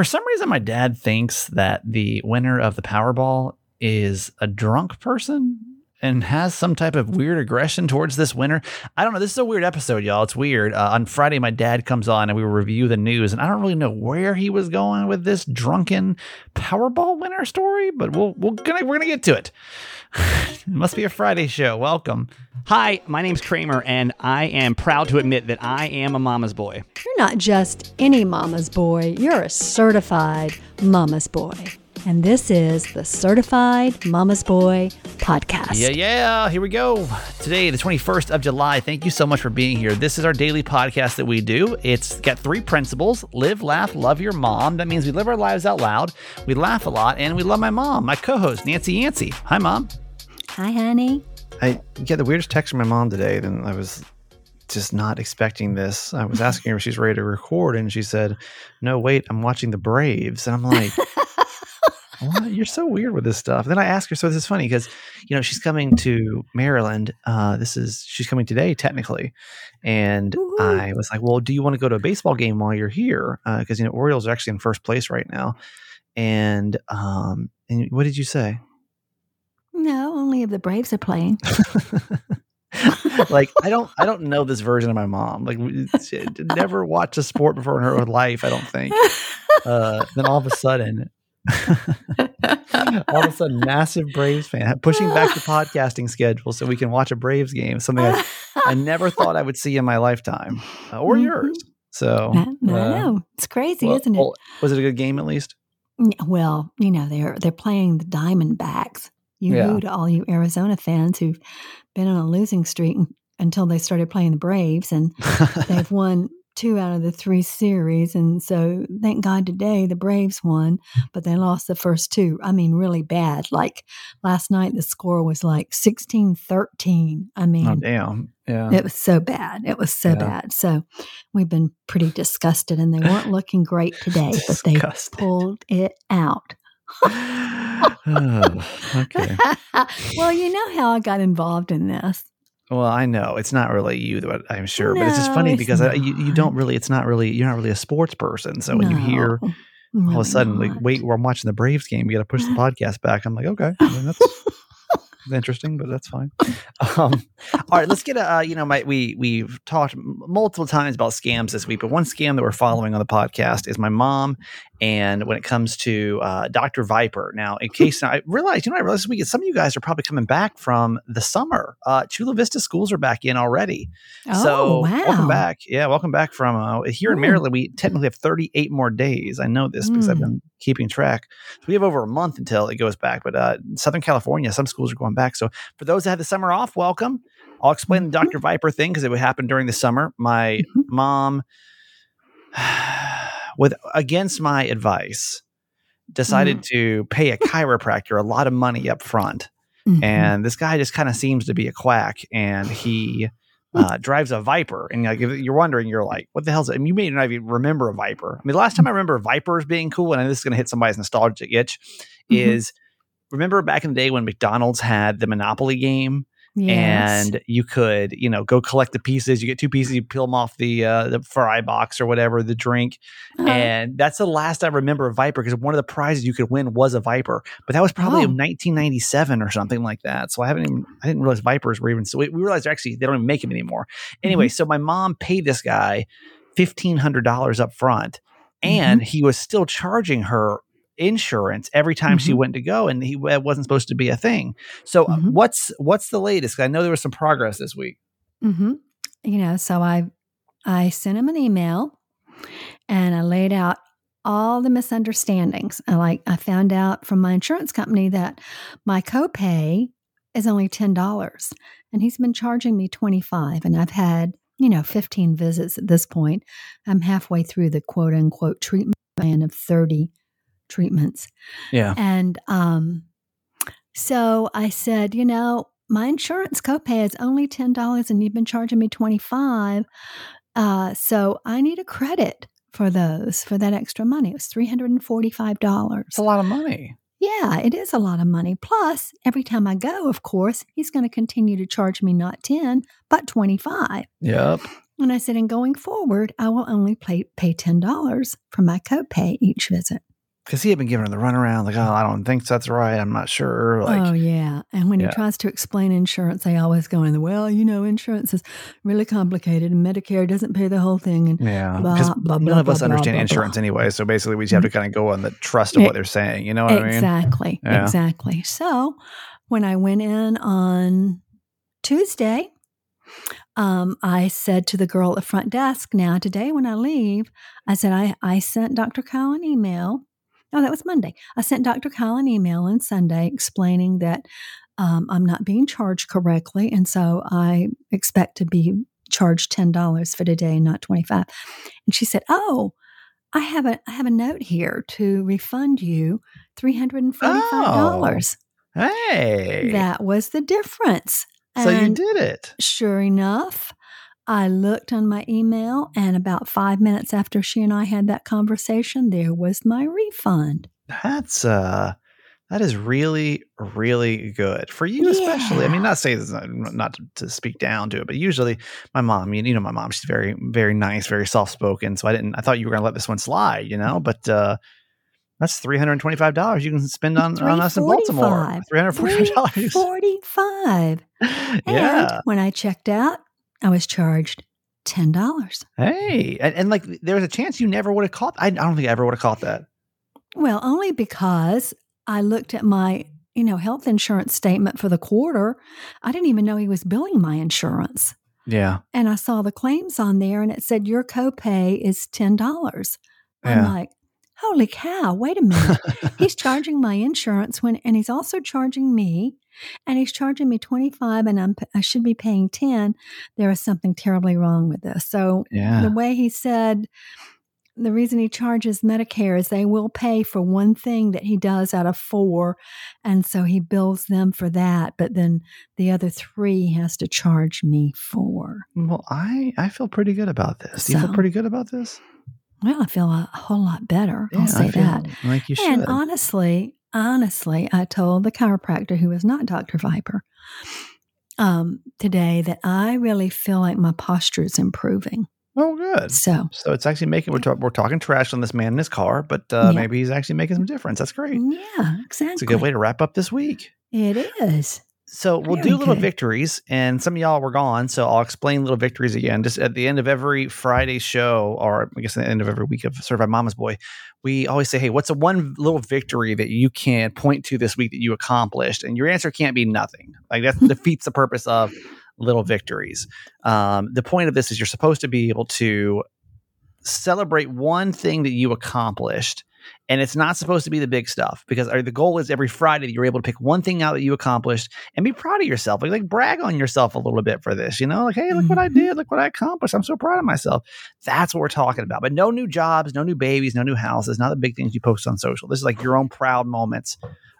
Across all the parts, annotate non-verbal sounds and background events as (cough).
For some reason, my dad thinks that the winner of the Powerball is a drunk person and has some type of weird aggression towards this winner. I don't know. This is a weird episode, y'all. It's weird. Uh, on Friday, my dad comes on and we review the news, and I don't really know where he was going with this drunken Powerball winner story, but we'll we're gonna we're gonna get to it. it (laughs) must be a Friday show. Welcome. Hi, my name's Kramer, and I am proud to admit that I am a mama's boy. You're not just any mama's boy, you're a certified mama's boy. And this is the Certified Mama's Boy podcast. Yeah, yeah. Here we go. Today, the 21st of July. Thank you so much for being here. This is our daily podcast that we do. It's got three principles live, laugh, love your mom. That means we live our lives out loud, we laugh a lot, and we love my mom, my co host, Nancy Yancey. Hi, mom. Hi, honey. I get the weirdest text from my mom today. Then I was just not expecting this. I was asking her if she's ready to record, and she said, "No, wait, I'm watching the Braves." And I'm like, (laughs) "What? You're so weird with this stuff." And then I ask her, so this is funny because you know she's coming to Maryland. Uh, this is she's coming today, technically, and Woo-hoo. I was like, "Well, do you want to go to a baseball game while you're here?" Because you know Orioles are actually in first place right now. And um, and what did you say? No, only if the Braves are playing. (laughs) like I don't I don't know this version of my mom. Like she never watched a sport before in her life. I don't think. Uh, then all of a sudden, (laughs) all of a sudden, massive Braves fan pushing back the podcasting schedule so we can watch a Braves game. Something I, I never (laughs) thought I would see in my lifetime, uh, or Mhm. yours. So, I, I uh, know. It's crazy, well- isn't it? well, was it a good game at least? Well, you know, they're they're playing the Diamondbacks. You Yeah. to all you Arizona fans who've been on a losing streak until they started playing the Braves, and (laughs) they've won two out of the three series. And so, thank God today the Braves won, but they lost the first two. I mean, really bad. Like last night, the score was like 16 13. I oh, mean, oh damn! Yeah. it was so bad. It was so Yeah. bad. So, we've been pretty disgusted, and they weren't looking great (laughs) today, but they pulled it out. (sighs) Oh, okay. (laughs) well, you know how I got involved in this. Well, I know it's not really you, though, I'm sure, but it's just funny it's because I, you, you don't really. It's not really. You're not really a sports person. So when you hear all of a sudden, like, wait, I'm watching the Braves game. You got to push the (laughs) podcast back. I'm like, okay, I mean, that's (laughs) interesting, but that's fine. Um, All right, let's get a. Uh, you know, my we we've talked multiple times about scams this week, but one scam that we're following on the podcast is my mom. And when it comes to uh, Dr. Viper, now in case (laughs) I realized, you know, I realized this week some of you guys are probably coming back from the summer. Uh, Chula Vista schools are back in already. Oh, so wow. welcome back. Yeah, welcome back from uh, here in Mm. Maryland. We technically have 38 more days. I know this because I've Mm. been keeping track. So we have over a month until it goes back. But uh, in Southern California, some schools are going back. So for those that had the summer off, welcome. I'll explain the Dr. Viper thing because it would happen during the summer. My Mhm. mom, with against my advice, decided to pay a chiropractor a lot of money up front Mhm. and this guy just kind of seems to be a quack and he uh, (laughs) drives a viper and like if you're wondering you're like what the hell's it? I mean, you may not even remember a viper i mean the last time i remember vipers being cool and this is going to hit somebody's nostalgic itch Mhm. is remember back in the day when mcdonald's had the monopoly game Yes. and you could you know go collect the pieces you get two pieces you peel them off the uh, the fry box or whatever the drink Uh-huh. and that's the last I remember of Viper because one of the prizes you could win was a Viper, but that was probably in Oh. 1997 or something like that. So I haven't even I didn't realize Vipers were even so we, we realized actually they don't even make them anymore. Anyway, Mm-hmm. so my mom paid this guy fifteen hundred dollars up front, and Mm-hmm. he was still charging her insurance every time she Mhm. went to go, and he wasn't supposed to be a thing. So uh, Mhm. what's what's the latest? I know there was some progress this week. hmm You know, so I I sent him an email and I laid out all the misunderstandings. I like I found out from my insurance company that my copay is only ten dollars, and he's been charging me twenty five, and I've had you know fifteen visits at this point. I'm halfway through the quote unquote treatment plan of thirty treatments. Yeah. And um, so I said, you know, my insurance copay is only ten dollars, and you've been charging me twenty five. Uh, so I need a credit for those for that extra money. It was three hundred and forty five dollars. It's a lot of money. Yeah, it is a lot of money. Plus, every time I go, of course, he's going to continue to charge me not ten but twenty five. Yep. And I said, and going forward, I will only pay, pay $10 for my copay each visit. Because he had been giving her the runaround, like, oh, I don't think that's right. I'm not sure. Like, oh, yeah. And when Yeah. he tries to explain insurance, they always go in the, well, you know, insurance is really complicated and Medicare doesn't pay the whole thing. And yeah. Because none blah, of us blah, understand blah, insurance anyway. So basically, we just have to kind of go on the trust of what they're saying. You know what I mean? exactly. Yeah. Exactly. So when I went in on Tuesday, um, I said to the girl at the front desk, now today when I leave, I said, I, I sent Dr. Kyle an email. No, that was Monday. I sent Dr. Kyle an email on Sunday explaining that um, I'm not being charged correctly. And so I expect to be charged $10 for today, not 25 And she said, Oh, I have a I have a note here to refund you three hundred and forty five dollars. Hey. That was the difference. so you did it. Sure enough, I looked on my email, and about five minutes after she and I had that conversation, there was my refund. That's uh that is really really good for you especially. I mean, not say this not not to, speak down to it, but usually my mom, you, you know, my mom, she's very very nice, very soft spoken. So I didn't. I thought you were going to let this one slide, you know. But uh that's three hundred and twenty five dollars you can spend on, on us in Baltimore. 345. Three hundred forty five dollars. Forty five. (laughs) yeah. And when I checked out, I was charged ten dollars. Hey, and, and like there was a chance you never would have caught. I, I don't think I ever would have caught that. Well, only because I looked at my, you know, health insurance statement for the quarter. I didn't even know he was billing my insurance. Yeah. And I saw the claims on there and it said your copay is $10. I'm like, holy cow, wait a minute. he's charging my insurance when and he's also charging me and he's charging me 25 and I'm I should be paying 10. There is something terribly wrong with this. So Yeah. the way he said the reason he charges Medicare is they will pay for one thing that he does out of four. And so he bills them for that. But then the other three he has to charge me for. Well, I I feel pretty good about this. Do you feel pretty good about this? Well, I feel a whole lot better. Yeah, I'll say that. Like you should. And honestly, honestly, I told the chiropractor who is not Dr. Viper um, today that I really feel like my posture is improving. oh, good. So, So it's actually making we're, talk, we're talking trash on this man in his car, but uh, Yeah. maybe he's actually making some difference. That's great. yeah, exactly. It's a good way to wrap up this week. It is. So we'll Very do little good. victories, and some of y'all were gone, so I'll explain little victories again. Just at the end of every Friday show, or I guess at the end of every week of Certified Mama's Boy, we always say, "Hey, what's a one little victory that you can point to this week that you accomplished?" And your answer can't be nothing. Like that (laughs) defeats the purpose of little victories. Um, the point of this is you're supposed to be able to celebrate one thing that you accomplished and it's not supposed to be the big stuff because uh, the goal is every Friday that you're able to pick one thing out that you accomplished and be proud of yourself. Like, like brag on yourself a little bit for this, you know, like, hey, look what I Mhm. did, look what I accomplished. I'm so proud of myself. That's what we're talking about. But no new jobs, no new babies, no new houses, not the big things you post on social. This is like your own proud moments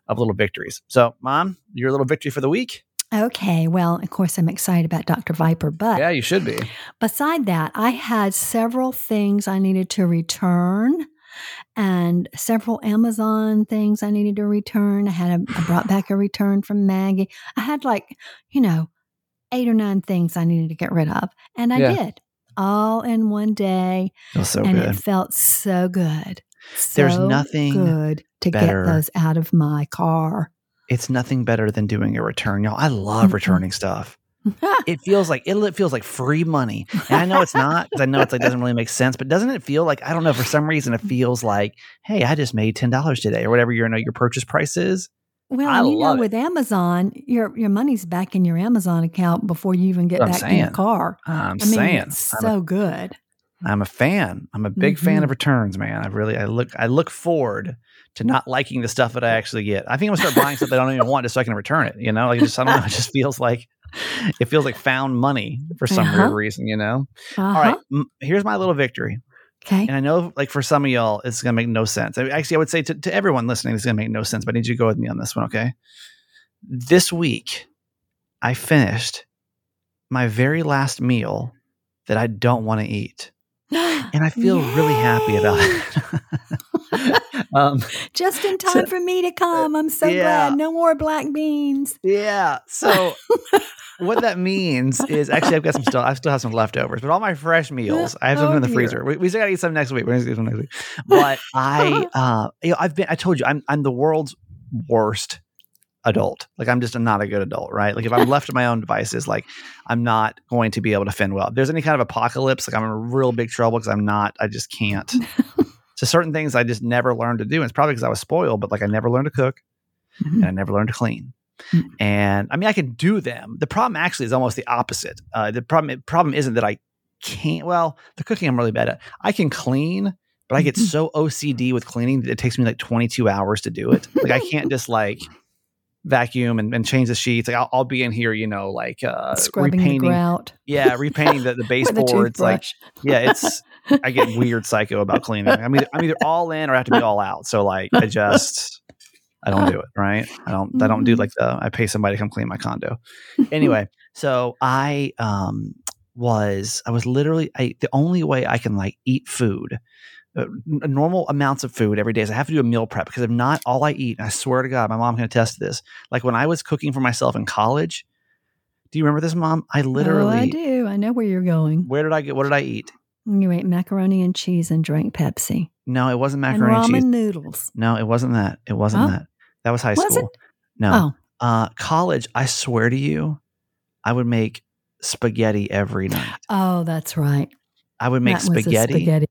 of little victories. So, mom, your little victory for the week. Okay. Well, of course, I'm excited about Dr. Viper, but Yeah, you should be. beside that, I had several things I needed to return and several Amazon things I needed to return. I had a, I brought back a return from Maggie. I had like, you know, eight or nine things I needed to get rid of. And I Yeah. did all in one day. So and good. it felt so good. There's So nothing good to better. get those out of my car. It's nothing better than doing a return, y'all. I love returning stuff. (laughs) it feels like it, it feels like free money and i know it's not because i know it's like doesn't really make sense but doesn't it feel like i don't know for some reason it feels like hey i just made $10 today or whatever your know your purchase price is Well, I you know, it. with Amazon, your your money's back in your Amazon account before you even get I'm back in the car. i'm I mean, saying it's so good. I'm a fan i'm a big fan Mhm. of returns man i really i look i look forward to not liking the stuff that i actually get i think i'm gonna start buying stuff that i don't even want just so i can return it you know like just i don't know it just feels like it feels like found money for some Uh-huh. weird reason you know Uh-huh. all right m- here's my little victory Okay. And I know, like, for some of y'all, it's going to make no sense. I mean, actually, I would say to, to everyone listening, it's going to make no sense, but I need you to go with me on this one, okay? This week, I finished my very last meal that I don't want to eat. (gasps) And I feel really happy about it. (laughs) (laughs) um, (laughs) Just in So- time for me to come. I'm so Yeah. glad. No more black beans. yeah. So what that means is actually I've got some still I still have some leftovers, but all my fresh (laughs) meals I have some Oh, in the dear. freezer. We, we still gotta eat some next week. We're gonna eat some next week. (laughs) But I, uh, you know, I've been. I told you, I'm I'm the world's worst adult. Like I'm just not a good adult, right? Like if I'm left to my own devices, like I'm not going to be able to fend well. If there's any kind of apocalypse, like I'm in real big trouble because I'm not. I just can't. So certain things I just never learned to do. And it's probably because I was spoiled, but like I never learned to cook and I never learned to clean. Mm. And I mean, I can do them. The problem actually is almost the opposite. Uh, the problem problem isn't that I can't. Well, the cooking I'm really bad at. I can clean, but I get Mhm. so OCD with cleaning that it takes me like 22 hours to do it. Like I can't just like vacuum and, and change the sheets. Like I'll, I'll be in here, you know, like uh, Scrubbing repainting. grout Yeah, repainting the, the (laughs) baseboards. Like yeah, it's I get (laughs) weird psycho about cleaning. I'm either, I'm either all in or I have to be all out. So like I just I don't do it, right? I don't I don't do Mhm. like the I pay somebody to come clean my condo. Anyway, (laughs) so I um was I was literally I the only way I can like eat food uh, normal amounts of food every day is I have to do a meal prep because if not all I eat and I swear to God my mom can attest to this like when I was cooking for myself in college do you remember this mom I literally Oh, I do. I know where you're going. where did I get what did I eat You ate macaroni and cheese and drank Pepsi No, it wasn't and macaroni ramen and cheese. noodles. No, it wasn't that. It wasn't Oh. that. That was high Was school. No. Oh, Uh college, I swear to you, I would make spaghetti every night. oh, that's right. I would make that spaghetti. spaghetti.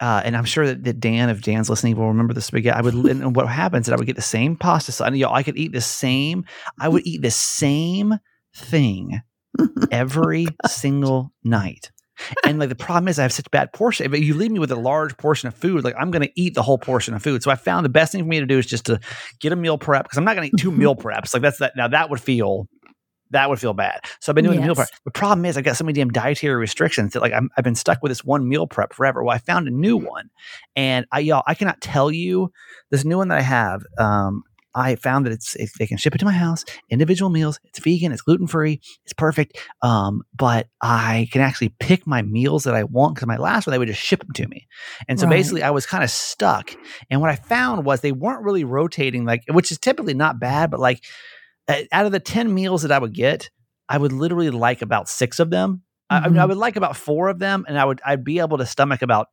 Uh, and I'm sure that, that Dan, if Dan's listening, will remember the spaghetti. I would, and what happens is I would get the same pasta. So I, know, I could eat the same, I would eat the same thing (laughs) every single night. And like the problem is I have such bad portion. But you leave me with a large portion of food, like I'm going to eat the whole portion of food. So I found the best thing for me to do is just to get a meal prep because I'm not going to eat two (laughs) meal preps. Like that's that. Now that would feel that would feel bad. So I've been doing the meal prep. The problem is I've got so many damn dietary restrictions that like I'm, I've been stuck with this one meal prep forever. Well, I found a new one, and I y'all I cannot tell you this new one that I have. Um, I found that it's it, they can ship it to my house, individual meals. It's vegan, it's gluten free, it's perfect. Um, but I can actually pick my meals that I want because my last one they would just ship them to me, and so Right. basically I was kind of stuck. And what I found was they weren't really rotating, like which is typically not bad, but like out of the ten meals that I would get, I would literally like about six of them. I- I, I Mhm. would like about four of them, and I would I'd be able to stomach about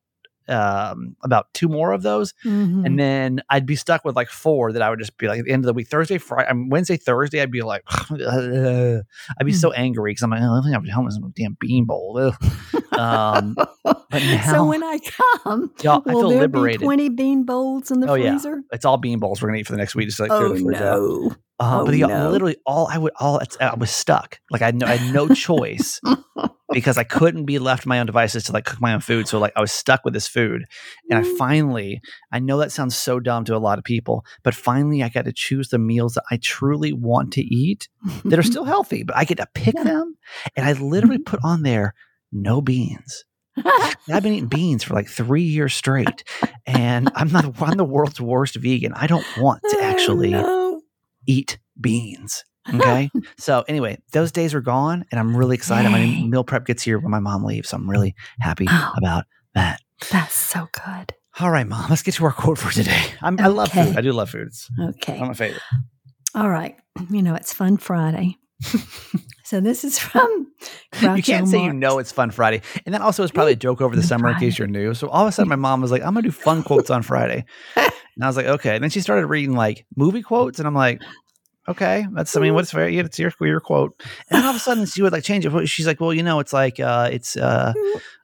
um about two more of those Mhm. and then I'd be stuck with like four that I would just be like at the end of the week, Thursday, Friday, um, Wednesday, Thursday, I'd be like, (sighs) I'd be so angry because I'm like, oh, I think I'm home with some damn bean bowl. Um, (laughs) now, so when I come, y'all, I will feel there liberated. be twenty bean bowls in the Oh, yeah. freezer? it's all bean bowls we're gonna eat for the next week. Just like Oh fridge out. Uh, Oh, but no. literally all I would all I was stuck. Like I had no, I had no choice (laughs) because I couldn't be left my own devices to like cook my own food. So like I was stuck with this food, and I Mm. finally I know that sounds so dumb to a lot of people, but finally I got to choose the meals that I truly want to eat that are still (laughs) healthy, but I get to pick Yeah. them, and I literally put (laughs) on there no beans. I've been eating beans for like three years straight, and I'm not I'm the world's worst vegan. I don't want to actually Oh, no. Eat beans. (laughs) Okay. so anyway, those days are gone and I'm really excited. My meal prep gets here when my mom leaves. So I'm really happy Oh. about that. That's so good. All right, mom, let's get to our quote for today. I'm, I love Okay. food. I do love foods. Okay. I'm a favorite. All right. You know, it's Fun Friday. (laughs) so this is from (laughs) you can't say you know it's Fun Friday. And that also is probably a joke over the summer in case you're new. So all of a sudden my mom was like, I'm going to do fun quotes on Friday. And I was like, okay. And then she started reading like movie quotes. And I'm like, okay, that's, I mean, what's fair? Yeah, it's your, your quote. And then all of a sudden she would like change it. She's like, well, you know, it's like, uh, it's, uh,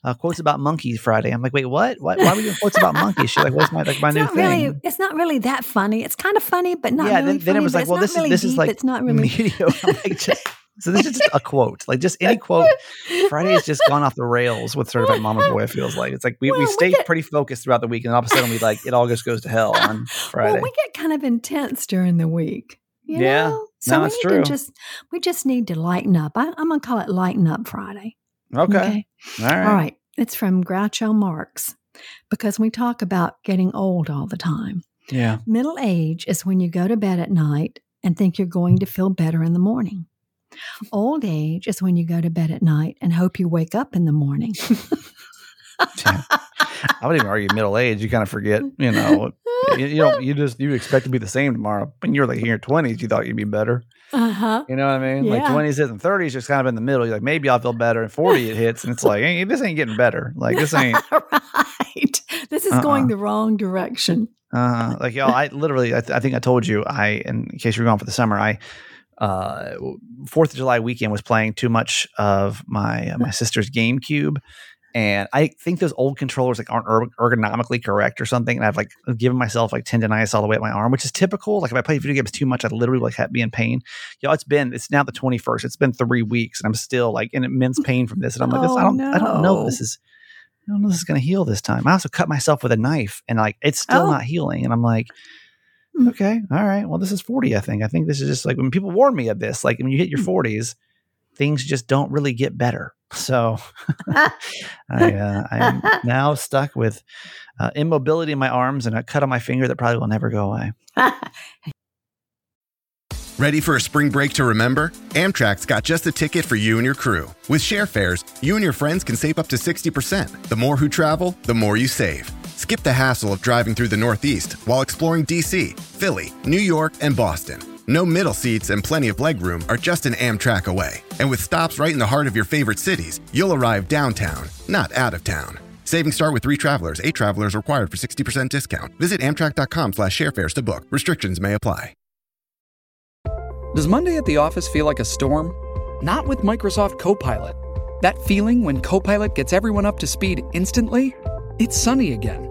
uh, quotes about monkeys Friday. I'm like, wait, what? Why are we doing quotes about monkeys? She's like, what's my like my It's new thing? really. It's not really that funny. It's kind of funny, but not yeah. really Then, then it was like, well, this is really this is like It's not really. mediocre. (laughs) I'm like, just, (laughs) so this is just a quote. Like just any quote. Friday has just gone off the rails with sort of like Mama's Boy. It feels like it's like we, Well, we we stay get- pretty focused throughout the week, and all of a sudden we like it all just goes to hell on (laughs) Friday. Well, we get kind of intense during the week. Yeah. Know? So No, we need true. to just we just need to lighten up. I, I'm gonna call it Lighten Up Friday. okay. All right. All right. It's from Groucho Marx because we talk about getting old all the time. Yeah. Middle age is when you go to bed at night and think you're going to feel better in the morning. Old age is when you go to bed at night and hope you wake up in the morning. (laughs) I would even argue middle age. You kind of forget, you know, you, you don't. You just you expect to be the same tomorrow. When you're like in your twenties, you thought you'd be better. Uh huh. You know what I mean? Like Yeah. twenties and thirties, just kind of in the middle. You're like, maybe I'll feel better. And forty, it hits, and it's like, hey, this ain't getting better. Like this ain't. (laughs) right. This is going Uh-uh. the wrong direction. Uh, like y'all, I literally, I, th- I think I told you, I, in case you were gone for the summer, I, uh, Fourth of July weekend was playing too much of my uh, my sister's GameCube, and I think those old controllers like aren't erg- ergonomically correct or something, and I've like given myself like tendonitis all the way up my arm, which is typical. Like if I play video games too much, I literally like have, be in pain. Y'all, it's been it's now the twenty first. It's been three weeks, and I'm still like in immense pain from this, and I'm like, this, I don't, I don't know if this is. I don't know this is going to heal this time. I also cut myself with a knife and like it's still Oh. not healing. And I'm like. Okay, all right. Well, this is 40, I think. I think this is just like when people warn me of this, like when you hit your Hmm. 40s, things just don't really get better. (laughs) So (laughs) I, uh, I'm now stuck with uh, immobility in my arms and a cut on my finger that probably will never go away. Ready for a spring break to remember? Amtrak's got just the ticket for you and your crew. With share fares, you and your friends can save up to 60%. The more who travel, the more you save. Skip the hassle of driving through the Northeast while exploring DC, Philly, New York, and Boston. No middle seats and plenty of legroom are just an Amtrak away. And with stops right in the heart of your favorite cities, you'll arrive downtown, not out of town. Savings start with three travelers. Eight travelers required for 60% discount. Visit amtrak.com slash sharefares to book. Restrictions may apply. Does Monday at the office feel like a storm? Not with Microsoft Copilot. That feeling when Copilot gets everyone up to speed instantly? It's sunny again.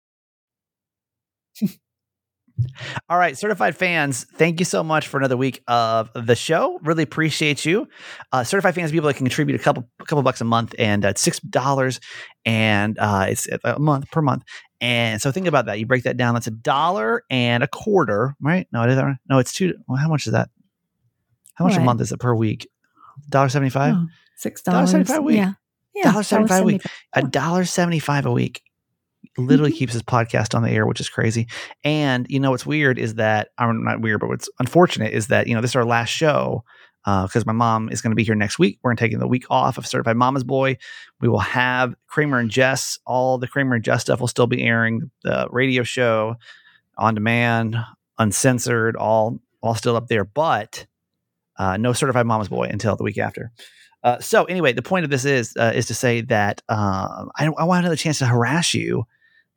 All right, certified fans, thank you so much for another week of the show. Really appreciate you. Uh, certified fans, people that can contribute a couple a couple bucks a month, and uh, it's six dollars, and uh, it's a month per month. And so think about that. You break that down. That's a dollar and a quarter, right? No, it isn't. No, it's two. Well, how much is that? How much a month is it per week? Dollar seventy five. Oh, Six dollars. seventy five a week. Yeah. Yeah. $1.75 a week. $1.75. a dollar seventy five a week literally Mhm. keeps his podcast on the air which is crazy. And you know what's weird is that i'm not weird but what's unfortunate is that you know this is our last show because my mom is going to be here next week. We're taking the week off of certified mama's boy. We will have kramer and jess all the kramer and jess stuff will still be airing the radio show on demand uncensored all all still up there but uh, no certified mama's boy until the week after. Uh, so anyway, the point of this is uh, is to say that uh, I, I want another chance to harass you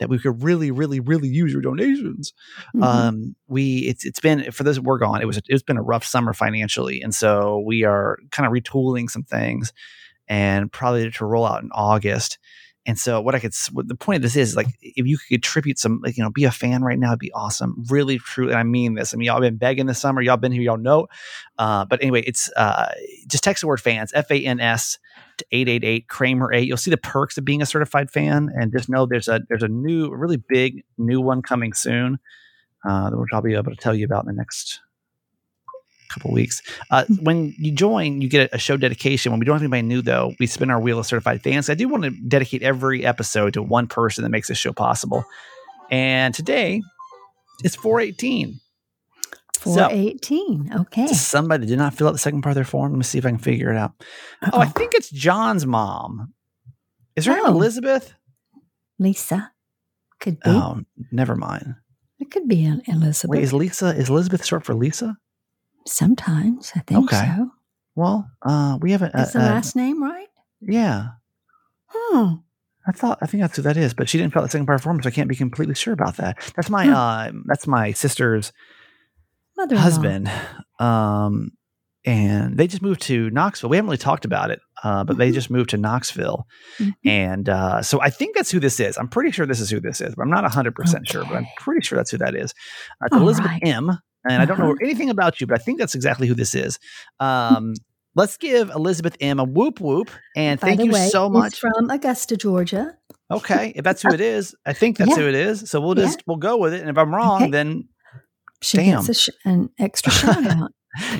that we could really, really, really use your donations. Mhm. Um, we it's it's been for those we're gone. It was it's been a rough summer financially, and so we are kind of retooling some things, and probably to roll out in August. And so what I could what the point of this is like if you could contribute some like you know be a fan right now it'd be awesome really true and I mean this I mean y'all been begging this summer y'all been here y'all know uh, but anyway it's uh, just text the word fans F A N S 888 Kramer 8 you'll see the perks of being a certified fan and just know there's a there's a new a really big new one coming soon uh, which I'll be able to tell you about in the next couple weeks. Uh, when you join, you get a, a show dedication. When we don't have anybody new, though, we spin our wheel of certified fans. I do want to dedicate every episode to one person that makes this show possible. And today, it's 418. Four So- eighteen. Okay. Somebody did not fill out the second part of their form. Let me see if I can figure it out. Oh, I think it's John's mom. Is her name Oh. Elizabeth? Lisa. Could be. Oh, never mind. It could be an Elizabeth. Wait, is Lisa is Elizabeth short for Lisa? Sometimes I think Okay. so. Well, uh, we haven't. Is uh, the uh, last name right? yeah, Hmm. I thought I think that's who that is, but she didn't fill out the second part of the form, so I can't be completely sure about that. That's my Hmm. uh, that's my sister's Mother husband, um, and they just moved to Knoxville. We haven't really talked about it, uh, but they Mhm. just moved to Knoxville, Mm-hmm. and uh, so I think that's who this is. I'm pretty sure this is who this is, but I'm not 100 percent sure. But I'm pretty sure that's who that is. Uh, it's All Elizabeth right. M. And I don't know Uh-huh. anything about you, but I think that's exactly who this is. Um, let's give Elizabeth M a whoop whoop, and By thank you way, so much. from Augusta, Georgia. Okay, if that's who it is, I think that's Yeah. who it is. So we'll Yeah. just we'll go with it. And if I'm wrong, Okay. then She Damn. gets a sh- an extra shout (laughs) out.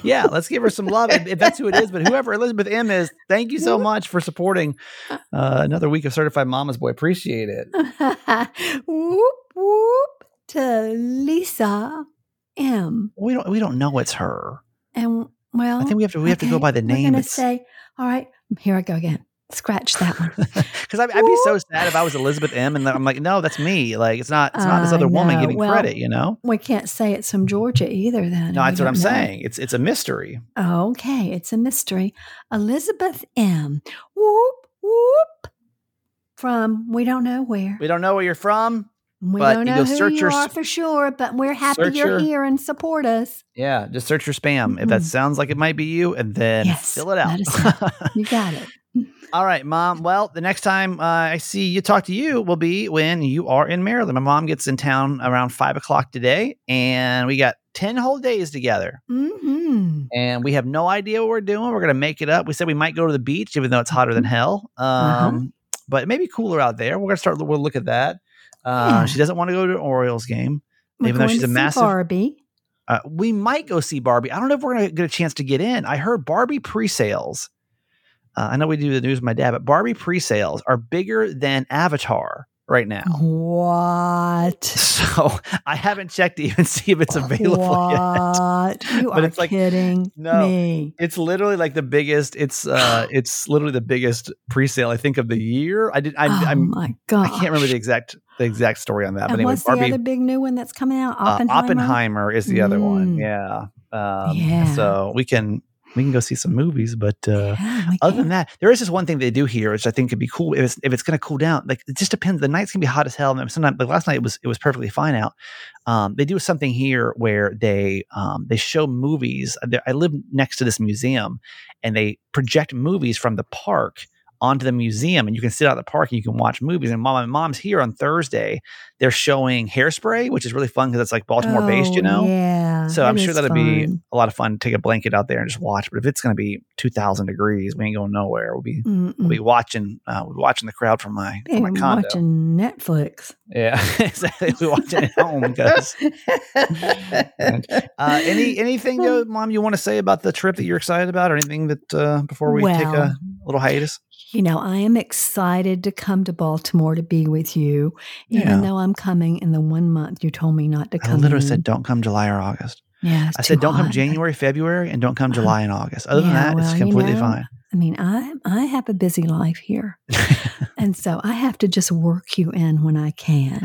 yeah, let's give her some love if, that's who it is. But whoever Elizabeth M is, thank you so much for supporting uh, another week of Certified Mama's Boy. Appreciate it. (laughs) whoop whoop to Lisa M. We don't we don't know it's her. And well, I think we have to we have to go by the We're name. gonna It's- say, all right, here I go again. Scratch that one. (laughs) Because I'd, I'd be so sad if I was Elizabeth M. And I'm like, no, that's me. Like it's not it's not this other woman getting Well, credit. You know. we can't say it's from Georgia either. Then No, that's what I'm know. saying. It's it's a mystery. Okay, it's a mystery. Elizabeth M. Whoop whoop from we don't know where. We don't know where you're from. We but don't know go who search you your are for sure, but we're happy you're your- here and support us. Yeah, just search your spam if that Mhm. sounds like it might be you, and then Yes, fill it out. You got it. (laughs) All right, mom. Well, the next time uh, I see you talk to you will be when you are in Maryland. My mom gets in town around five o'clock today, and we got 10 whole days together. hmm And we have no idea what we're doing. We're going to make it up. We said we might go to the beach, even though it's hotter than hell. Um, Uh-huh. But it may be cooler out there. We're going to start, we'll look at that. Uh, Yeah. She doesn't want to go to an Orioles game. We're Even though she's a see massive- Barbie. Uh, we might go see Barbie. I don't know if we're going to get a chance to get in. I heard Barbie pre-sales. Uh, I know we do the news with my dad, but Barbie pre-sales are bigger than Avatar right now. What? (laughs) So I haven't checked to even (laughs) see if it's available yet. What? You But are it's like- kidding No. me. It's literally like the biggest. It's uh, (gasps) it's literally the biggest pre-sale I think of the year. I did. I, oh I'm. my god! I can't remember the exact the exact story on that. And but anyway, what's Barbie. the other big new one that's coming out? uh, Oppenheimer. Oppenheimer is the other one. Mm. Yeah. Um, Yeah. So we can we can go see some movies, but uh, Yeah, other than that, there is just one thing they do here, which I think could be cool if it's if it's going to cool down. Like it just depends. The nights can be hot as hell. And sometimes, like last night, it was it was perfectly fine out. Um, they do something here where they um, they show movies. I live next to this museum, and they project movies from the park onto the museum, and you can sit out in the park and you can watch movies. And mom, my mom's here on Thursday. They're showing Hairspray, which is really fun because it's like Baltimore based, you Oh, know. Yeah. So I'm sure that'd be a lot of fun to take a blanket out there and just watch. But if it's going to be 2,000 degrees, we ain't going nowhere. We'll be we'll be watching uh, we'll be watching the crowd from my from my condo. watching Netflix. Yeah, (laughs) exactly. We watching at home because. (laughs) Uh, any anything, mom, you want to say about the trip that you're excited about, or anything that uh, before we take a little hiatus? You know, I am excited to come to Baltimore to be with you, even Yeah. though I'm coming in the one month you told me not to come. I literally in. said, "Don't come July or August." Yeah, I said, "Don't come. January, February, and don't come uh, July and August." Other than that, well, it's you completely know, fine. I mean, I I have a busy life here, (laughs) and so I have to just work you in when I can.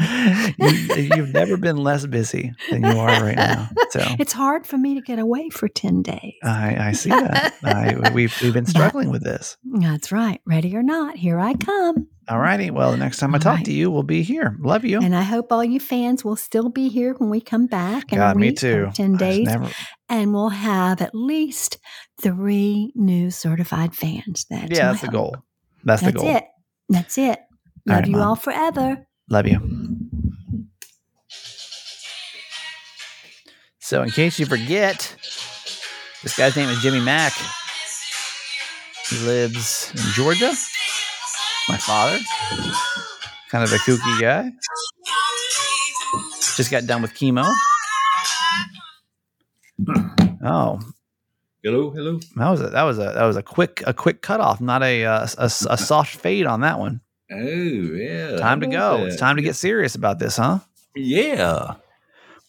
(laughs) you, you've never been less busy than you are right now. So (laughs) It's hard for me to get away for ten days. I, I see that. I, we've we've been struggling with this. That's right. Ready or not, here I come. All righty. Well, the next time I talk right. to you, we'll be here. Love you. And I hope all you fans will still be here when we come back God, me too. ten days, never- and we'll have at least three new certified fans. That's yeah, that's the goal. That's, That's the goal. it. That's it. Love right, you Mom. all forever. Love you. So, in case you forget, this guy's name is Jimmy Mack. He lives in Georgia. My father, kind of a kooky guy. Just got done with chemo. (clears throat) Oh, Hello, hello. that was a that was a that was a quick a quick cutoff, not a uh, a, a (laughs) soft fade on that one. Oh, yeah. Time to go. about It's time to get serious about this, huh? Yeah.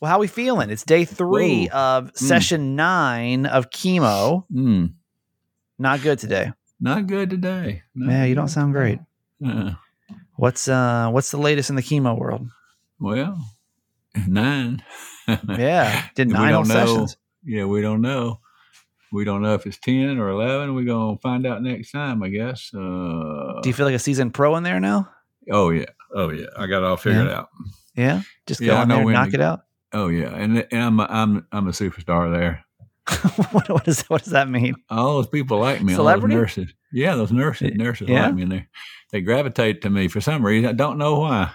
Well, how we feeling? It's day three Whoa. of session nine of chemo. Hmm. Not good today. Not good today. Not Yeah, you don't sound great. Uh, What's uh what's the latest in the chemo world? well, nine. (laughs) Yeah, did nine whole don't know. sessions. Yeah, we don't know. We don't know if it's 10 or 11. We're going to find out next time, I guess. Uh, Do you feel like a season pro in there now? oh, yeah. Oh, yeah. I got it all figured Yeah. out. Yeah, just go Yeah, I in know there and knock to- it out. Oh, yeah. And, and I'm, a, I'm, I'm a superstar there. (laughs) what, what does what does that mean? All those people like me. Celebrity? All those nurses. Yeah, those nurses. Nurses Yeah? like me. And they, they gravitate to me for some reason. I don't know why.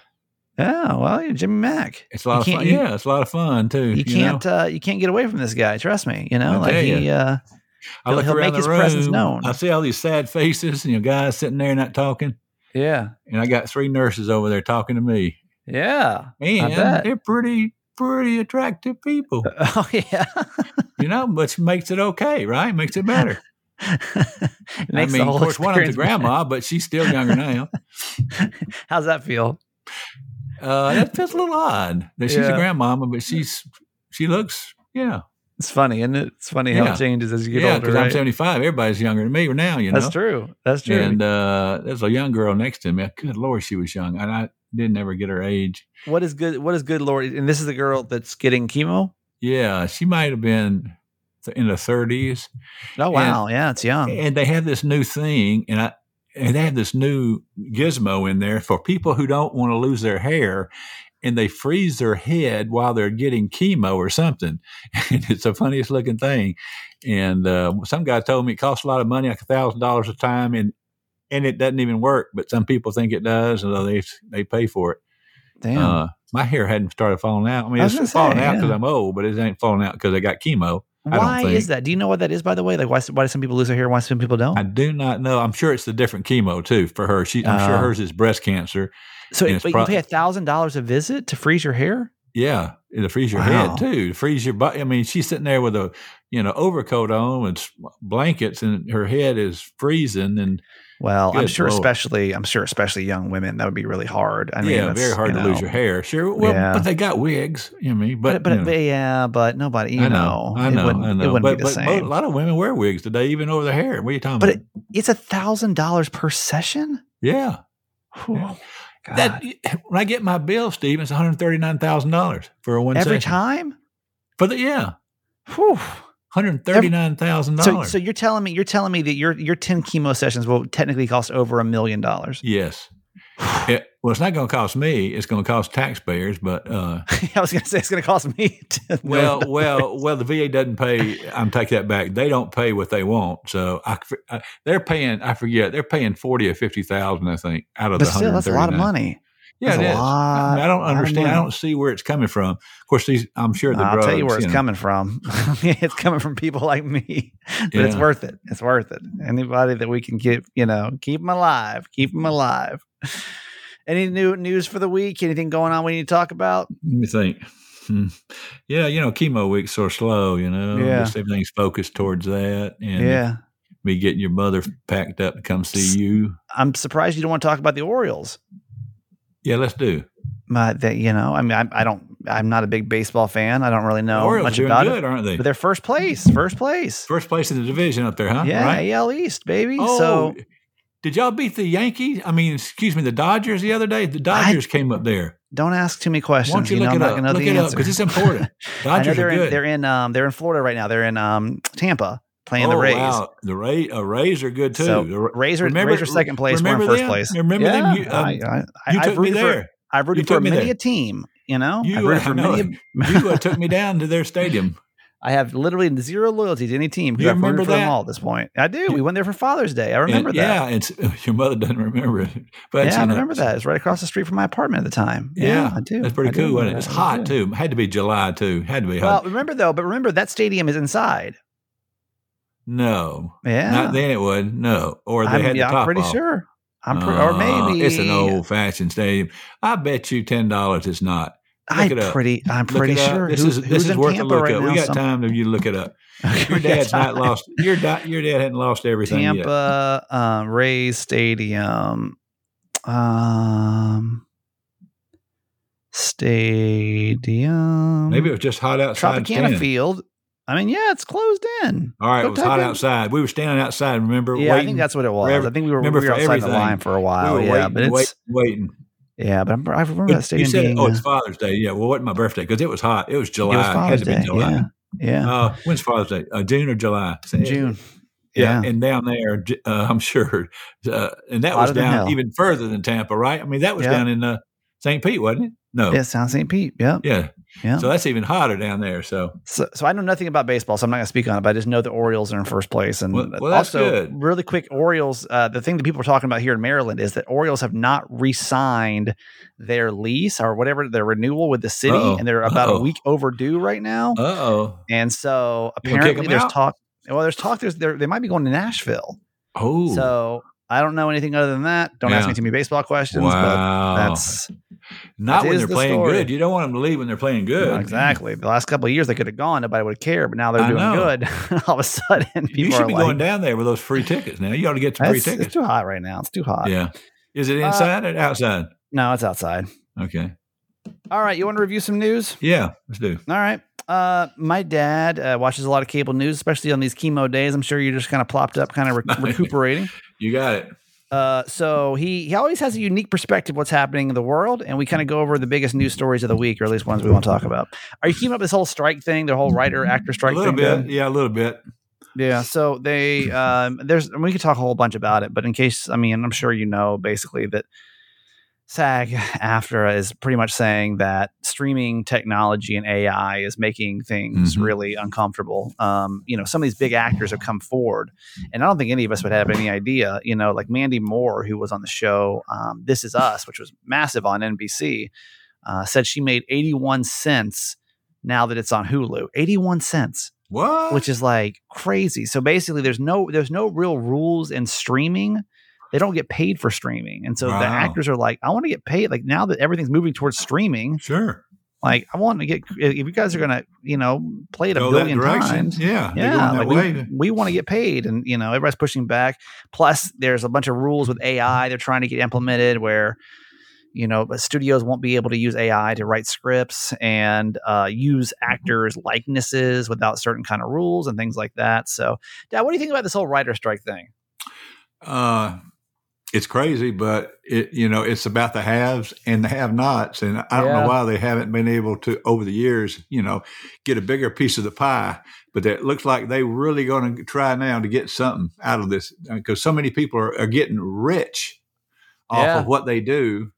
Oh well, you're Jimmy Mack. It's a lot You of fun. you- yeah, it's a lot of fun too. You You, can't know? uh, you can't get away from this guy. Trust me. You know, I like he. ya. Uh, I he'll- look he'll make his room. presence known. I see all these sad faces, and you guys sitting there not talking, yeah, and I got three nurses over there talking to me, yeah. and they're pretty pretty attractive people, (laughs) Oh yeah. (laughs) you know, which makes it okay, right? Makes it better. (laughs) I mean, of course, one of experience grandma, but she's still younger now. (laughs) How's that feel? Uh, that feels a little odd that she's Yeah. a grandmama, but she's she looks, yeah, It's funny, isn't it? It's funny how Yeah. it changes as you get yeah. older. Because I'm 75, everybody's younger than me Right now. You know, That's true. That's true. And uh, there's a young girl next to me. Good lord, she was young, and I didn't ever get her age. what is good? What is good, Lord? And this is the girl that's getting chemo. Yeah, she might have been in the 30s. Oh wow, yeah, it's young. and they have this new thing, and I and they have this new gizmo in there for people who don't want to lose their hair, and they freeze their head while they're getting chemo or something. (laughs) And it's the funniest looking thing. And uh, some guy told me it costs a lot of money, like a thousand dollars a time, and and it doesn't even work. But some people think it does, and they they pay for it. Damn. Uh, my hair hadn't started falling out. I mean, I it's falling say, out because yeah. I'm old, but it ain't falling out because I got chemo. Why is that? Do you know what that is, by the way? Like, why, why do some people lose their hair? Why some people don't? I do not know. I'm sure it's the different chemo too for her. She, I'm sure Oh. hers is breast cancer. so, and it's but pro- you pay a thousand dollars a visit to freeze your hair? Yeah, it'll freeze your Wow. head too. to Freeze your butt. I mean, she's sitting there with a you know overcoat on with s- blankets, and her head is freezing. And Well, I'm sure, Lord. especially I'm sure, especially young women, that would be really hard. I mean, yeah, very hard to lose your hair. Sure, well, Yeah. but they got wigs. You know, I mean, But but, but, know, but yeah, but nobody, you I know, know, I know, it wouldn't, I know. it wouldn't but, be the but same. a lot of women wear wigs today, even over their hair. What are you talking But about? it, it's a thousand dollars per session. Yeah. God. that (laughs) when I get my bill, Steve, it's one hundred thirty nine thousand dollars for a one every session. time. for the yeah. Whew. Hundred thirty nine thousand So, dollars. so you're telling me you're telling me that your your ten chemo sessions will technically cost over a million dollars. Yes. It, well, it's not going to cost me. It's going to cost taxpayers. But uh, (laughs) I was going to say it's going to cost me. (laughs) $10 well, well, well, the VA doesn't pay. I'm taking that back. They don't pay what they want. So I, I- they're paying. I forget. They're paying forty or fifty thousand. I think out of but the still, that's a lot of money. Yeah, That's it a is. lot- I, don't understand. I don't see where it's coming from. Of course, these. I'm sure the I'll drugs. tell you where it's know. coming from. (laughs) it's coming from people like me, (laughs) but it's worth it. It's worth it. Anybody that we can get, you know, keep them alive, keep them alive. (laughs) Any new news for the week? Anything going on we need to talk about? Let me think. Hmm. Yeah, you know, chemo week's of slow. You know, Yeah. Just everything's focused towards that, and yeah, be getting your mother packed up to come see you. I'm surprised you don't want to talk about the Orioles. Yeah, let's do. But that you know, I mean, I, I don't. I'm not a big baseball fan. I don't really know Orioles much doing about good, it. aren't they? But they're first place. First place. First place in the division up there, huh? yeah, Right? AL East, baby. Oh, so did y'all beat the Yankees? I mean, excuse me, the Dodgers the other day. The Dodgers came up there. don't ask too many questions. Why don't you, know look I'm it not up? Look it up answer. because it's important. (laughs) I know Dodgers they're are in, good. they're in um they're in Florida right now. They're in um Tampa playing the Oh, Rays. Wow. The Ray, uh, Rays are good too. So The Rays are, remember- Rays are second place. We're in first them? place. Remember yeah, them? You, um, I, I, I, you took me rooted for- there. I've rooted for many there. a team. You know, I've You, rooted for know. many. A, (laughs) you uh, took me down to their (laughs) stadium. I have literally zero loyalty to any team because You I've rooted for them that? all at this point. I do. We went there for Father's Day. I remember And, that. Yeah, it's, (laughs) your mother doesn't remember it. But yeah, I know, remember that. It's right across the street from my apartment at the time. Yeah, Yeah, I do. That's pretty I cool, wasn't it? It's hot too. Had to be July too. Had to be hot. Well, remember though, but remember that stadium is inside. No, Yeah, not then it would. No, or they I'm, had the yeah, top I'm pretty off. sure. I'm pre- or Uh, maybe it's an old fashioned stadium. I bet you ten dollars it's not. I'm it up. pretty. I'm Look pretty sure. This Who's- is this is worth a Tampa look right up. now? We got time if you look it up. Okay, (laughs) Your dad's not lost. Your da- your dad hadn't lost everything yet. Tampa um, Rays Stadium. Um, stadium. Maybe it was just hot outside. Tropicana standing. Field. I mean, yeah, it's closed in. All right, Go it was hot in- outside. We were standing outside. Remember? Yeah, I think that's what it was. I think we were, we were outside the everything. line for a we while. were yeah, waiting, but it's wait, waiting. yeah, but I'm, I remember that But you stadium said, being. "Oh, uh, it's Father's Day." Yeah. Well, it wasn't my birthday because it was hot. It was July. it was It Father's had to be Day. July. Yeah, yeah, Uh, when's Father's Day? Uh, June or July? June. Yeah, Yeah. and down there, uh, (laughs) I'm sure, uh, and that was down even further than Tampa, right? I mean, that was Yeah. down in uh, St. Pete, wasn't it? No, Yeah, South St. Pete. Yeah, yeah. Yeah. So that's even hotter down there. So So, so I know nothing about baseball, so I'm not going to speak on it. But I just know the Orioles are in first place, and Well- well, that's also good. really quick, Orioles. Uh, the thing that people are talking about here in Maryland is that Orioles have not re-signed their lease or whatever their renewal with the city, Uh-oh. and they're about a Uh-oh. week overdue right now. uh oh, and so You gonna kick apparently, there's out? talk. Well, there's talk. There's there, they might be going to Nashville. oh, So I don't know anything other than that. Don't ask me too many baseball questions. wow. But that's Not That when they're the playing story. good. You don't want them to leave when they're playing good. No, exactly. The last couple of years they could have gone, nobody would cared, but now they're I doing know. good. (laughs) All of a sudden, people You should are be like, going down there with those free tickets now. You ought to get some free "It's- it's tickets. too hot right now. It's too hot. Yeah. Is it Uh, inside or outside? No, it's outside. Okay. All right, you want to review some news? Yeah, let's do. All right. Uh, my dad uh, watches a lot of cable news, especially on these chemo days. I'm sure you're just kind of plopped up, kind of re- recuperating. You got it. Uh, so he he always has a unique perspective what's happening in the world, and we kind of go over the biggest news stories of the week, or at least ones we want to talk about. Are you keeping up this whole strike thing, the whole writer actor strike? A little thing? bit. Yeah, a little bit. Yeah. So they um, there's we could talk a whole bunch about it, but in case I mean I'm sure you know basically that SAG AFTRA is pretty much saying that streaming technology and AI is making things Mhm. really uncomfortable. Um, you know, some of these big actors have come forward, and I don't think any of us would have any idea. You know, like Mandy Moore, who was on the show um, This Is Us, which was massive on NBC, uh, said she made 81 cents now that it's on Hulu. 81 cents What? which is like crazy. So basically, there's no there's no real rules in streaming. They don't get paid for streaming, and so the actors are like, I want to get paid. Like now that everything's moving towards streaming, sure. like I want to get. If you guys are gonna, you know, play it a Go that billion times. Yeah. Yeah, like we, we want to get paid, and you know everybody's pushing back. Plus, there's a bunch of rules with AI they're trying to get implemented where you know studios won't be able to use AI to write scripts and uh, use actors' likenesses without certain kind of rules and things like that. So, Dad, what do you think about this whole writer strike thing? uh, it's crazy, but it you know it's about the haves and the have-nots, and I don't Yeah. know why they haven't been able to over the years, you know, get a bigger piece of the pie. But it looks like they're really going to try now to get something out of this uh, because so many people are, are getting rich off Yeah. of what they do,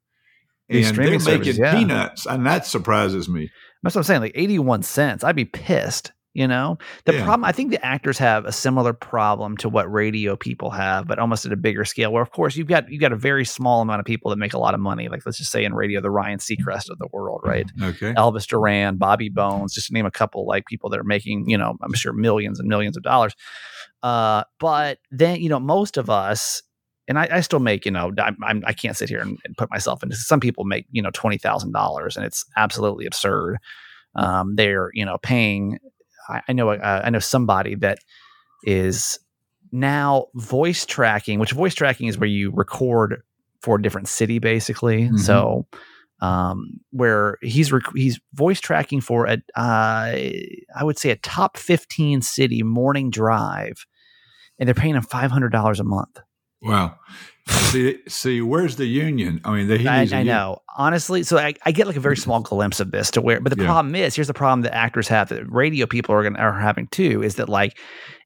These and they're making yeah. peanuts, and that surprises me. That's what I'm saying. Like 81 cents, I'd be pissed. You know, the Yeah. problem, I think the actors have a similar problem to what radio people have, but almost at a bigger scale. Where, of course, you've got you've got a very small amount of people that make a lot of money. Like let's just say in radio, the Ryan Seacrest of the world, right? Okay, Elvis Duran, Bobby Bones, just to name a couple like people that are making, you know, I'm sure millions and millions of dollars. Uh, but then, you know, most of us, and I, I still make, you know, I'm, I'm, I can't sit here and, and put myself into. Some people make, you know, twenty thousand dollars, and it's absolutely absurd. Um, they're, you know, paying. I, I know, uh, I know somebody that is now voice tracking, which voice tracking is where you record for a different city, basically. Mhm. So, um, where he's rec- he's voice tracking for a, uh, I would say a top fifteen city morning drive, and they're paying him five hundred dollars a month. wow. See, see, where's the union? I mean, the, he I, I know. Honestly, so I, I get like a very small glimpse of this to where, but the Yeah. problem is, here's the problem that actors have that radio people are going are having too is that like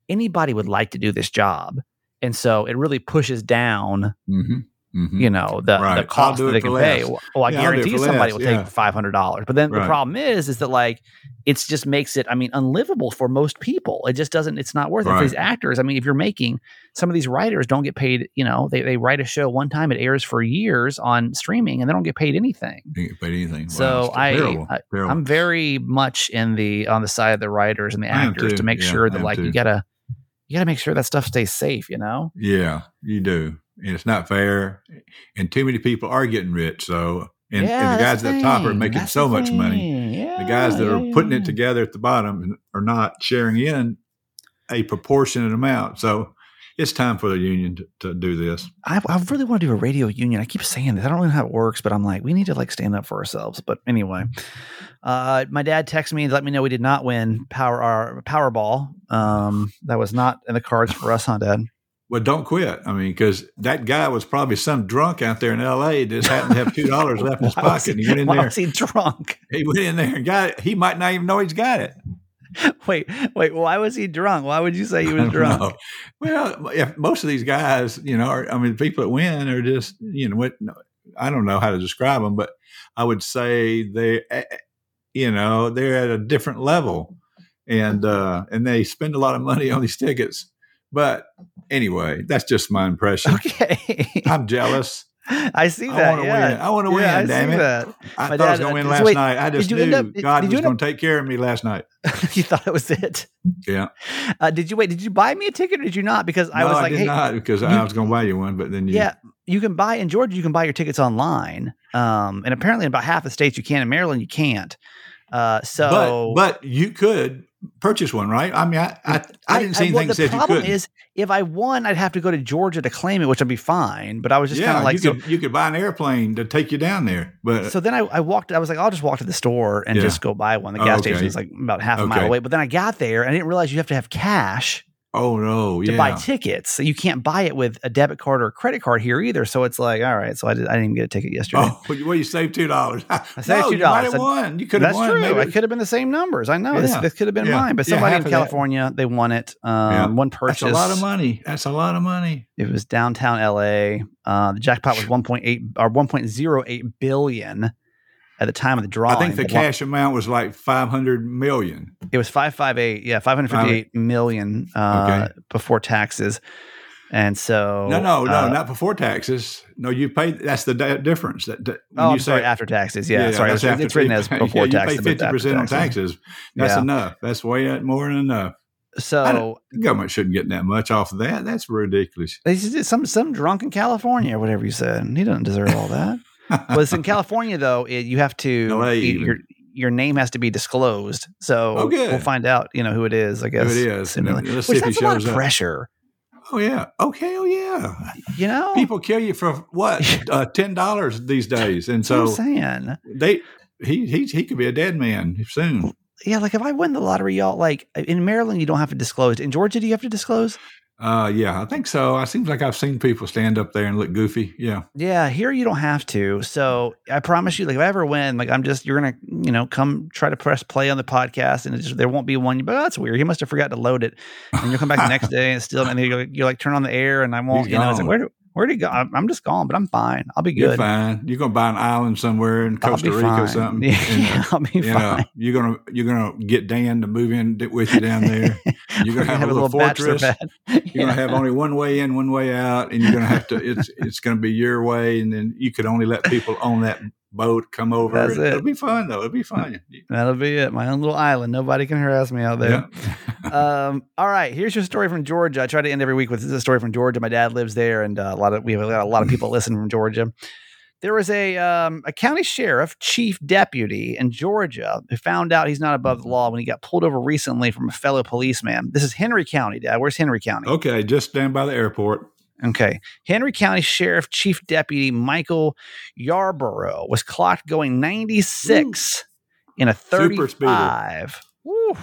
anybody would like to do this job, and so it really pushes down, Mm-hmm. Mm-hmm. you know, the Right. the cost that they can pay. less. Well, I Yeah, I'll do it guarantee somebody less, will yeah. take five hundred dollars. But then the problem is, is that like it's just makes it, I mean, unlivable for most people. It just doesn't. It's not worth it for Right. these actors. I mean, if you're making some of these writers don't get paid. You know, they they write a show one time, it airs for years on streaming, and they don't get paid anything. Can pay anything. So it's I, terrible, I i'm very much in the on the side of the writers and the actors to make Yeah, sure that am like you gotta you gotta make sure that stuff stays safe. You know. yeah, you do. And it's not fair. And too many people are getting rich. So, and, and the guys at the top are making so much money. The guys that are putting it together at the bottom are not sharing in a proportionate amount. So, it's time for the union to, to do this. I, I really want to do a radio union. I keep saying this. I don't know how it works, but I'm like, we need to like stand up for ourselves. But anyway, uh, my dad texted me to let me know we did not win power our Powerball. Um, that was not in the cards for us, huh, Dad? Well, don't quit. I mean, because that guy was probably some drunk out there in L.A. just happened to have two dollars left in his (laughs) pocket. he- And he went in why there. was he drunk? He went in there and got it. He might not even know he's got it. (laughs) Wait, wait. Why was he drunk? Why would you say he was drunk? know. Well, if most of these guys, you know, are, I mean, people that win are just, you know, what I don't know how to describe them, but I would say they, eh, eh, you know, they're at a different level, and uh, and they spend a lot of money on these tickets. But anyway, that's just my impression. Okay, I'm jealous. (laughs) I see I that. yeah. win. I wanna win, Yeah, I damn it. that. I My thought I was going to win uh, last wait, night. I just knew up- did- God did was going to take care of me last night. (laughs) you thought it was it. Yeah. Uh, did you wait? Did you buy me a ticket or did you not? Because I no, was I like, did hey, not because you- I was going to buy you one, but then you, yeah, you can buy in Georgia. You can buy your tickets online. Um, and apparently, in about half the states you can. In Maryland, you can't. Uh, so, but but you could purchase one, right? I mean, I I, I didn't see well, anything that the said you problem is, if I won, I'd have to go to Georgia to claim it, which would be fine. But I was just kind of like, you so, could you could buy an airplane to take you down there, but so then I, I walked. I was like, I'll just walk to the store and Yeah. just go buy one. The Oh, gas okay. station is like about half a mile away. But then I got there and I didn't realize you have to have cash oh no, to yeah, buy tickets. So you can't buy it with a debit card or a credit card here either. So it's like, all right. So I, did, I didn't even get a ticket yesterday. Oh, well, you- saved two dollars. (laughs) I saved $2. You might have I- won. You could have That's won. true. Maybe. It could have been the same numbers. I know this, Yeah. this could have been Yeah. mine, but somebody in. California they won it. Um. One purchase. That's a lot of money. That's a lot of money. It was downtown LA. Uh, the jackpot was 1.8 or 1.08 billion at the time of the drawing. I think the cash amount was like five hundred million. It was 558. Yeah, 558 million uh, before taxes. And so No, no, no, uh, not before taxes. No, you paid That's the di- difference. That, that Oh, you I'm sorry, after taxes. Yeah, sorry. It's, after- it's written as (laughs) before yeah, taxes. You pay 50% on taxes. That's Yeah. enough. That's way more than enough. So The government shouldn't get that much off of that. That's ridiculous. some some drunk in California or whatever you said. He doesn't deserve all that. But it's in California though. It, you have to you- your your name has to be disclosed. So Oh, we'll find out. You know who it is. I Who guess it is. Let's see if he that's a lot of shows up. pressure. Oh yeah. Okay. Oh yeah. You know, People kill you for what? (laughs) Uh, Ten dollars these days, and so I'm saying. they he he he could be a dead man soon. Yeah, like if I win the lottery, y'all like in Maryland, you don't have to disclose. In Georgia, do you have to disclose? Uh, yeah, I think so. It seems like I've seen people stand up there and look goofy. Yeah. Yeah, here you don't have to. So I promise you, like if I ever win, like I'm just you're gonna, you know, come try to press play on the podcast, and just, there won't be one. But oh, that's weird. He must have forgot to load it, and you'll come back the next (laughs) day and still, and then you're like turn on the air, and I won't. He's you know, it's like where do where do you go? I'm, just gone, but I'm fine. I'll be good. You're fine. You're gonna buy an island somewhere in Costa Rica fine. or something. (laughs) Yeah, and, uh, I'll be you know, fine. you're gonna you're gonna get Dan to move in with you down there. (laughs) You're gonna We're have, a little, fortress. You're gonna have (laughs) only one way in, one way out, and you're gonna have to. It's it's gonna be your way, and then you could only let people on that boat come over. That's it. It'll be fun though. It'll be fun. (laughs) That'll be it. My own little island. Nobody can harass me out there. (laughs) Um, all right, here's your story from Georgia. I try to end every week with a story from Georgia. My dad lives there, and uh, a lot of we have a lot of people listen from Georgia. There was a um, a county sheriff, chief deputy in Georgia, who found out he's not above the law when he got pulled over recently from a fellow policeman. This is Henry County, Dad. Where's Henry County? Okay, just down by the airport. Okay. Henry County Sheriff Chief Deputy Michael Yarborough was clocked going 96 in a Super speeder. 35. Woo.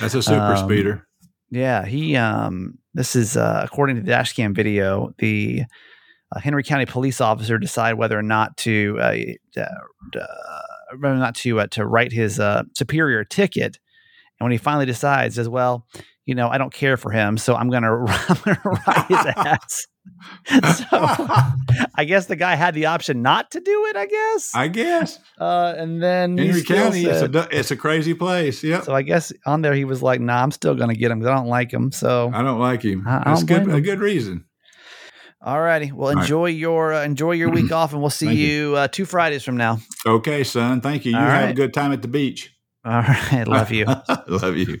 That's a super Um, speeder. Yeah, he um this is uh according to the dash cam video, the uh, Henry County police officer decide whether or not to uh, uh, uh whether or not to uh, to write his uh superior ticket. And when he finally decides as well, you know, I don't care for him, so I'm going to I'm going to write his ass. so I guess the guy had the option not to do it, I guess. I guess uh and then Henry County is a it's a crazy place. Yep. so I guess on there he was like, "Nah, I'm still going to get him because I don't like him." So I don't like him. I- I That's good. blame A good reason. All righty. Well, right. enjoy your uh, enjoy your week (clears throat) off, and we'll see Thank you, uh, two Fridays from now. Okay, son. Thank you. You All have a good time at the beach. All (laughs) right. Love you. (laughs) Love you.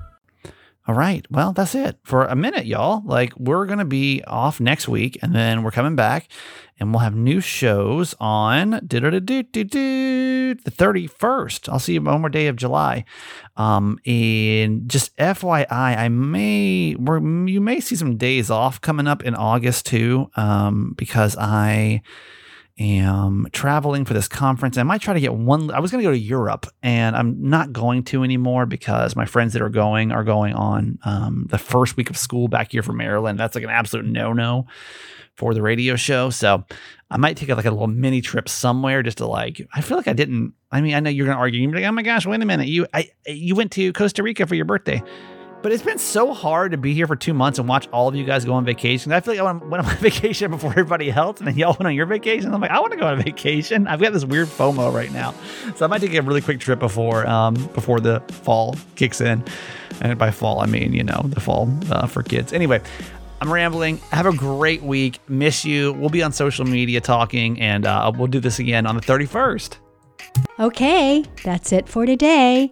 All right. Well, that's it for a minute, y'all. Like, we're going to be off next week and then we're coming back and we'll have new shows on the 31st. I'll see you one more day of July. Um, and just FYI, I may, you may see some days off coming up in August too, um, because I am traveling for this conference. I might try to get one. I was going to go to Europe, and I'm not going to anymore because my friends that are going are going on um, the first week of school back here from Maryland. That's like an absolute no no for the radio show. So I might take like a little mini trip somewhere just to like. I feel like I didn't. I mean, I know you're going to argue. You're like, oh my gosh, wait a minute. You I you went to Costa Rica for your birthday. But it's been so hard to be here for two months and watch all of you guys go on vacation. I feel like I went, on (laughs) vacation before everybody else, and then y'all went on your vacation. I'm like, I want to go on vacation. I've got this weird FOMO right now, so I might take a really quick trip before um, before the fall kicks in. And by fall, I mean you know the fall uh, for kids. Anyway, I'm rambling. Have a great week. Miss you. We'll be on social media talking, and uh, we'll do this again on the 31st. Okay, that's it for today.